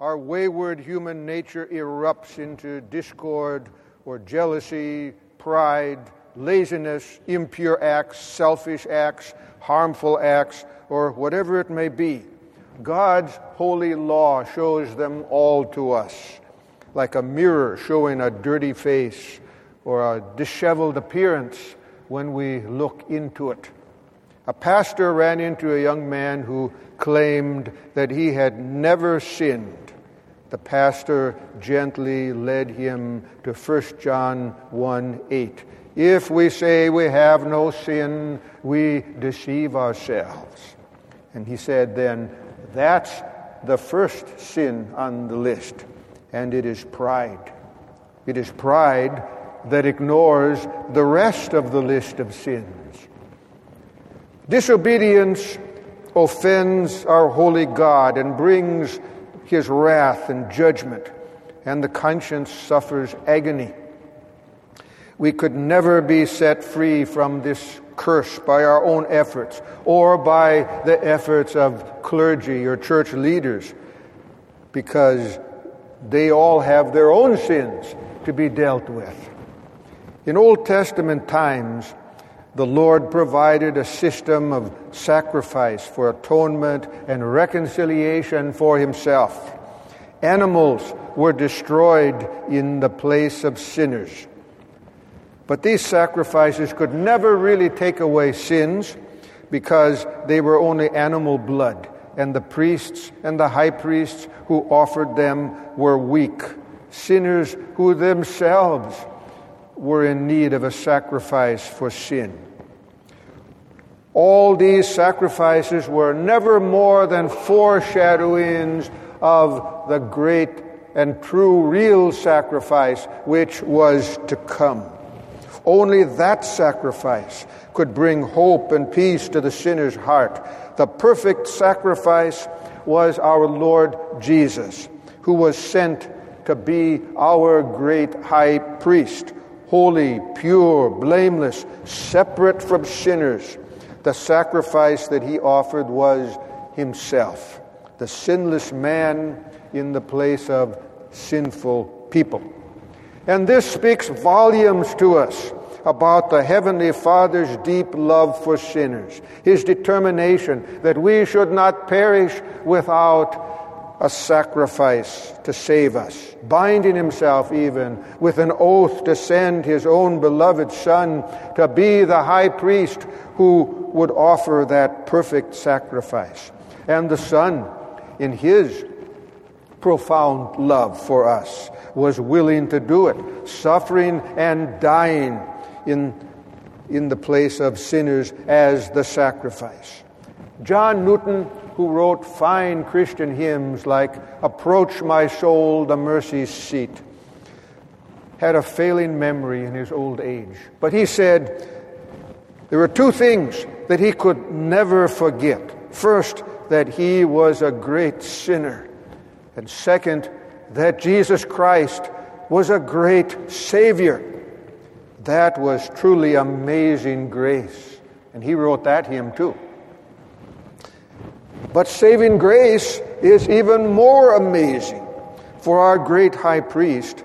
our wayward human nature erupts into discord or jealousy, pride, laziness, impure acts, selfish acts, harmful acts, or whatever it may be. God's holy law shows them all to us, like a mirror showing a dirty face or a disheveled appearance when we look into it. A pastor ran into a young man who claimed that he had never sinned. The pastor gently led him to 1 John 1 8. If we say we have no sin, we deceive ourselves. And he said then, that's the first sin on the list, and it is pride. It is pride that ignores the rest of the list of sins. Disobedience offends our holy God and brings his wrath and judgment, and the conscience suffers agony. We could never be set free from this curse by our own efforts or by the efforts of clergy or church leaders because they all have their own sins to be dealt with. In Old Testament times, the Lord provided a system of sacrifice for atonement and reconciliation for himself. Animals were destroyed in the place of sinners. But these sacrifices could never really take away sins because they were only animal blood, and the priests and the high priests who offered them were weak, sinners who themselves were in need of a sacrifice for sin. All these sacrifices were never more than foreshadowings of the great and true, real sacrifice which was to come. Only that sacrifice could bring hope and peace to the sinner's heart. The perfect sacrifice was our Lord Jesus, who was sent to be our great high priest, holy, pure, blameless, separate from sinners the sacrifice that he offered was himself, the sinless man in the place of sinful people. And this speaks volumes to us about the Heavenly Father's deep love for sinners, his determination that we should not perish without a sacrifice to save us, binding himself even with an oath to send his own beloved Son to be the high priest who would offer that perfect sacrifice. And the Son, in His profound love for us, was willing to do it, suffering and dying in, in the place of sinners as the sacrifice. John Newton, who wrote fine Christian hymns like Approach My Soul, the Mercy Seat, had a failing memory in his old age. But he said, there were two things that he could never forget. First, that he was a great sinner. And second, that Jesus Christ was a great Savior. That was truly amazing grace. And he wrote that hymn too. But saving grace is even more amazing. For our great high priest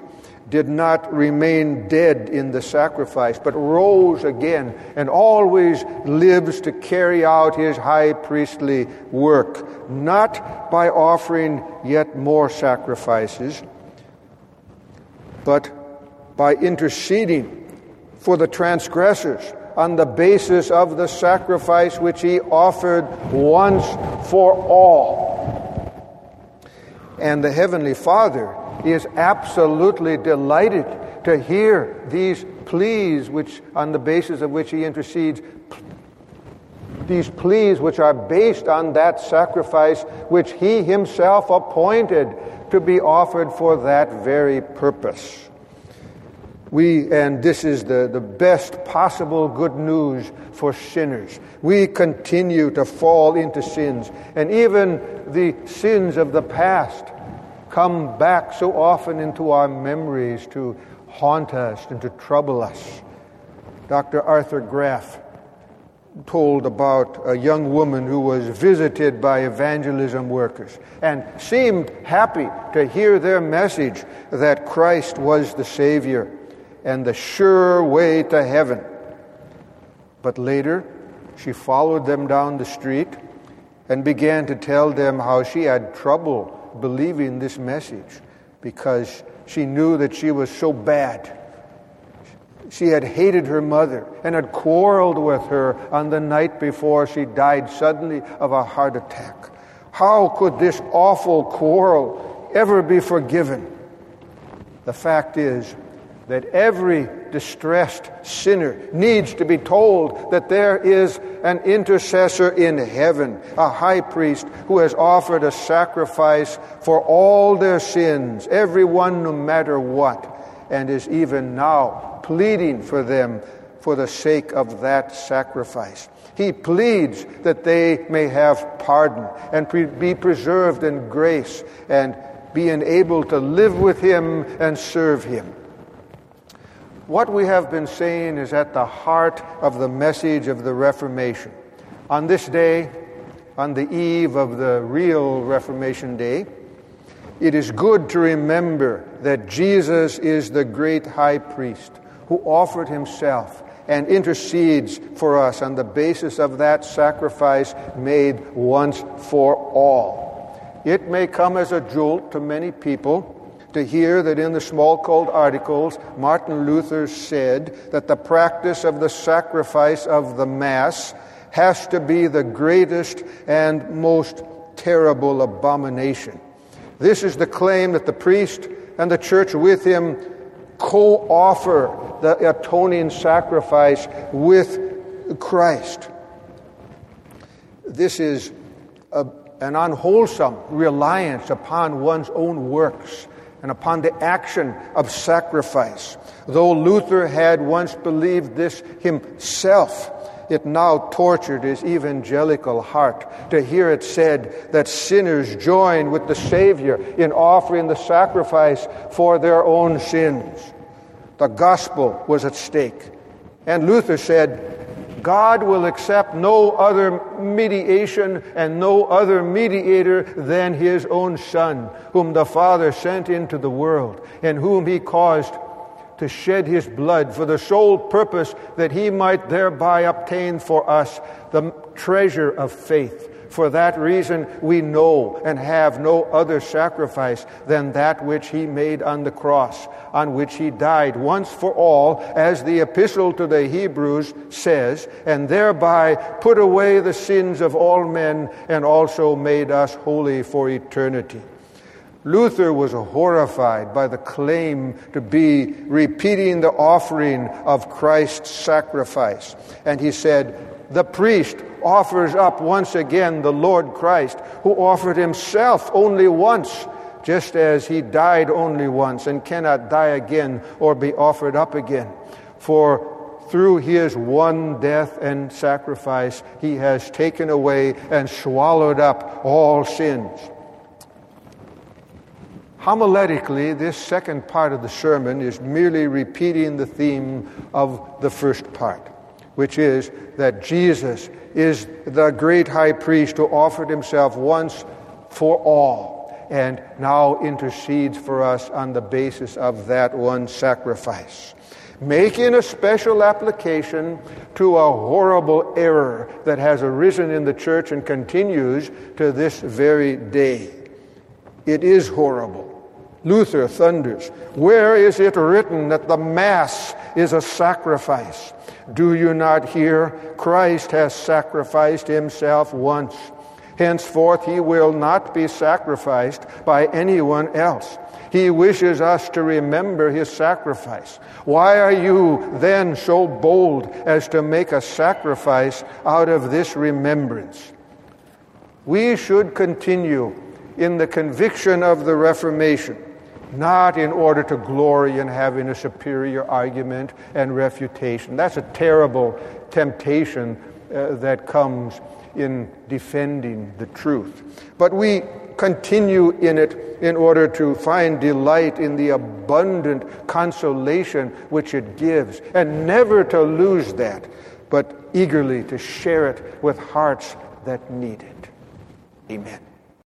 did not remain dead in the sacrifice, but rose again and always lives to carry out his high priestly work, not by offering yet more sacrifices, but by interceding for the transgressors on the basis of the sacrifice which he offered once for all. And the Heavenly Father is absolutely delighted to hear these pleas which on the basis of which he intercedes these pleas which are based on that sacrifice which he himself appointed to be offered for that very purpose we and this is the, the best possible good news for sinners we continue to fall into sins and even the sins of the past come back so often into our memories to haunt us and to trouble us. Dr. Arthur Graff told about a young woman who was visited by evangelism workers and seemed happy to hear their message that Christ was the Savior and the sure way to heaven. But later, she followed them down the street and began to tell them how she had trouble believing this message because she knew that she was so bad she had hated her mother and had quarreled with her on the night before she died suddenly of a heart attack. How could this awful quarrel ever be forgiven? The fact is that every distressed sinner needs to be told that there is an intercessor in heaven, a high priest who has offered a sacrifice for all their sins, every one no matter what, and is even now pleading for them for the sake of that sacrifice. He pleads that they may have pardon and pre- be preserved in grace and be enabled to live with Him and serve Him. What we have been saying is at the heart of the message of the Reformation. On this day, on the eve of the real Reformation Day, it is good to remember that Jesus is the great high priest who offered himself and intercedes for us on the basis of that sacrifice made once for all. It may come as a jolt to many people to hear that in the small Smalcald Articles, Martin Luther said that the practice of the sacrifice of the Mass has to be the greatest and most terrible abomination. This is the claim that the priest and the church with him co offer the atoning sacrifice with Christ. This is a, an unwholesome reliance upon one's own works and upon the action of sacrifice. Though Luther had once believed this himself, it now tortured his evangelical heart to hear it said that sinners join with the Savior in offering the sacrifice for their own sins. The gospel was at stake. And Luther said, God will accept no other mediation and no other mediator than his own Son, whom the Father sent into the world, and whom he caused to shed his blood for the sole purpose that he might thereby obtain for us the treasure of faith for that reason, we know and have no other sacrifice than that which he made on the cross, on which he died once for all, as the epistle to the Hebrews says, and thereby put away the sins of all men and also made us holy for eternity. Luther was horrified by the claim to be repeating the offering of Christ's sacrifice. And he said, The priest offers up once again the Lord Christ, who offered himself only once, just as he died only once and cannot die again or be offered up again. For through his one death and sacrifice, he has taken away and swallowed up all sins. Homiletically, this second part of the sermon is merely repeating the theme of the first part, which is that Jesus is the great high priest who offered himself once for all and now intercedes for us on the basis of that one sacrifice. Making a special application to a horrible error that has arisen in the church and continues to this very day. It is horrible. Luther thunders, Where is it written that the Mass is a sacrifice? Do you not hear? Christ has sacrificed himself once. Henceforth, he will not be sacrificed by anyone else. He wishes us to remember his sacrifice. Why are you then so bold as to make a sacrifice out of this remembrance? We should continue in the conviction of the Reformation not in order to glory in having a superior argument and refutation. That's a terrible temptation uh, that comes in defending the truth. But we continue in it in order to find delight in the abundant consolation which it gives, and never to lose that, but eagerly to share it with hearts that need it. Amen.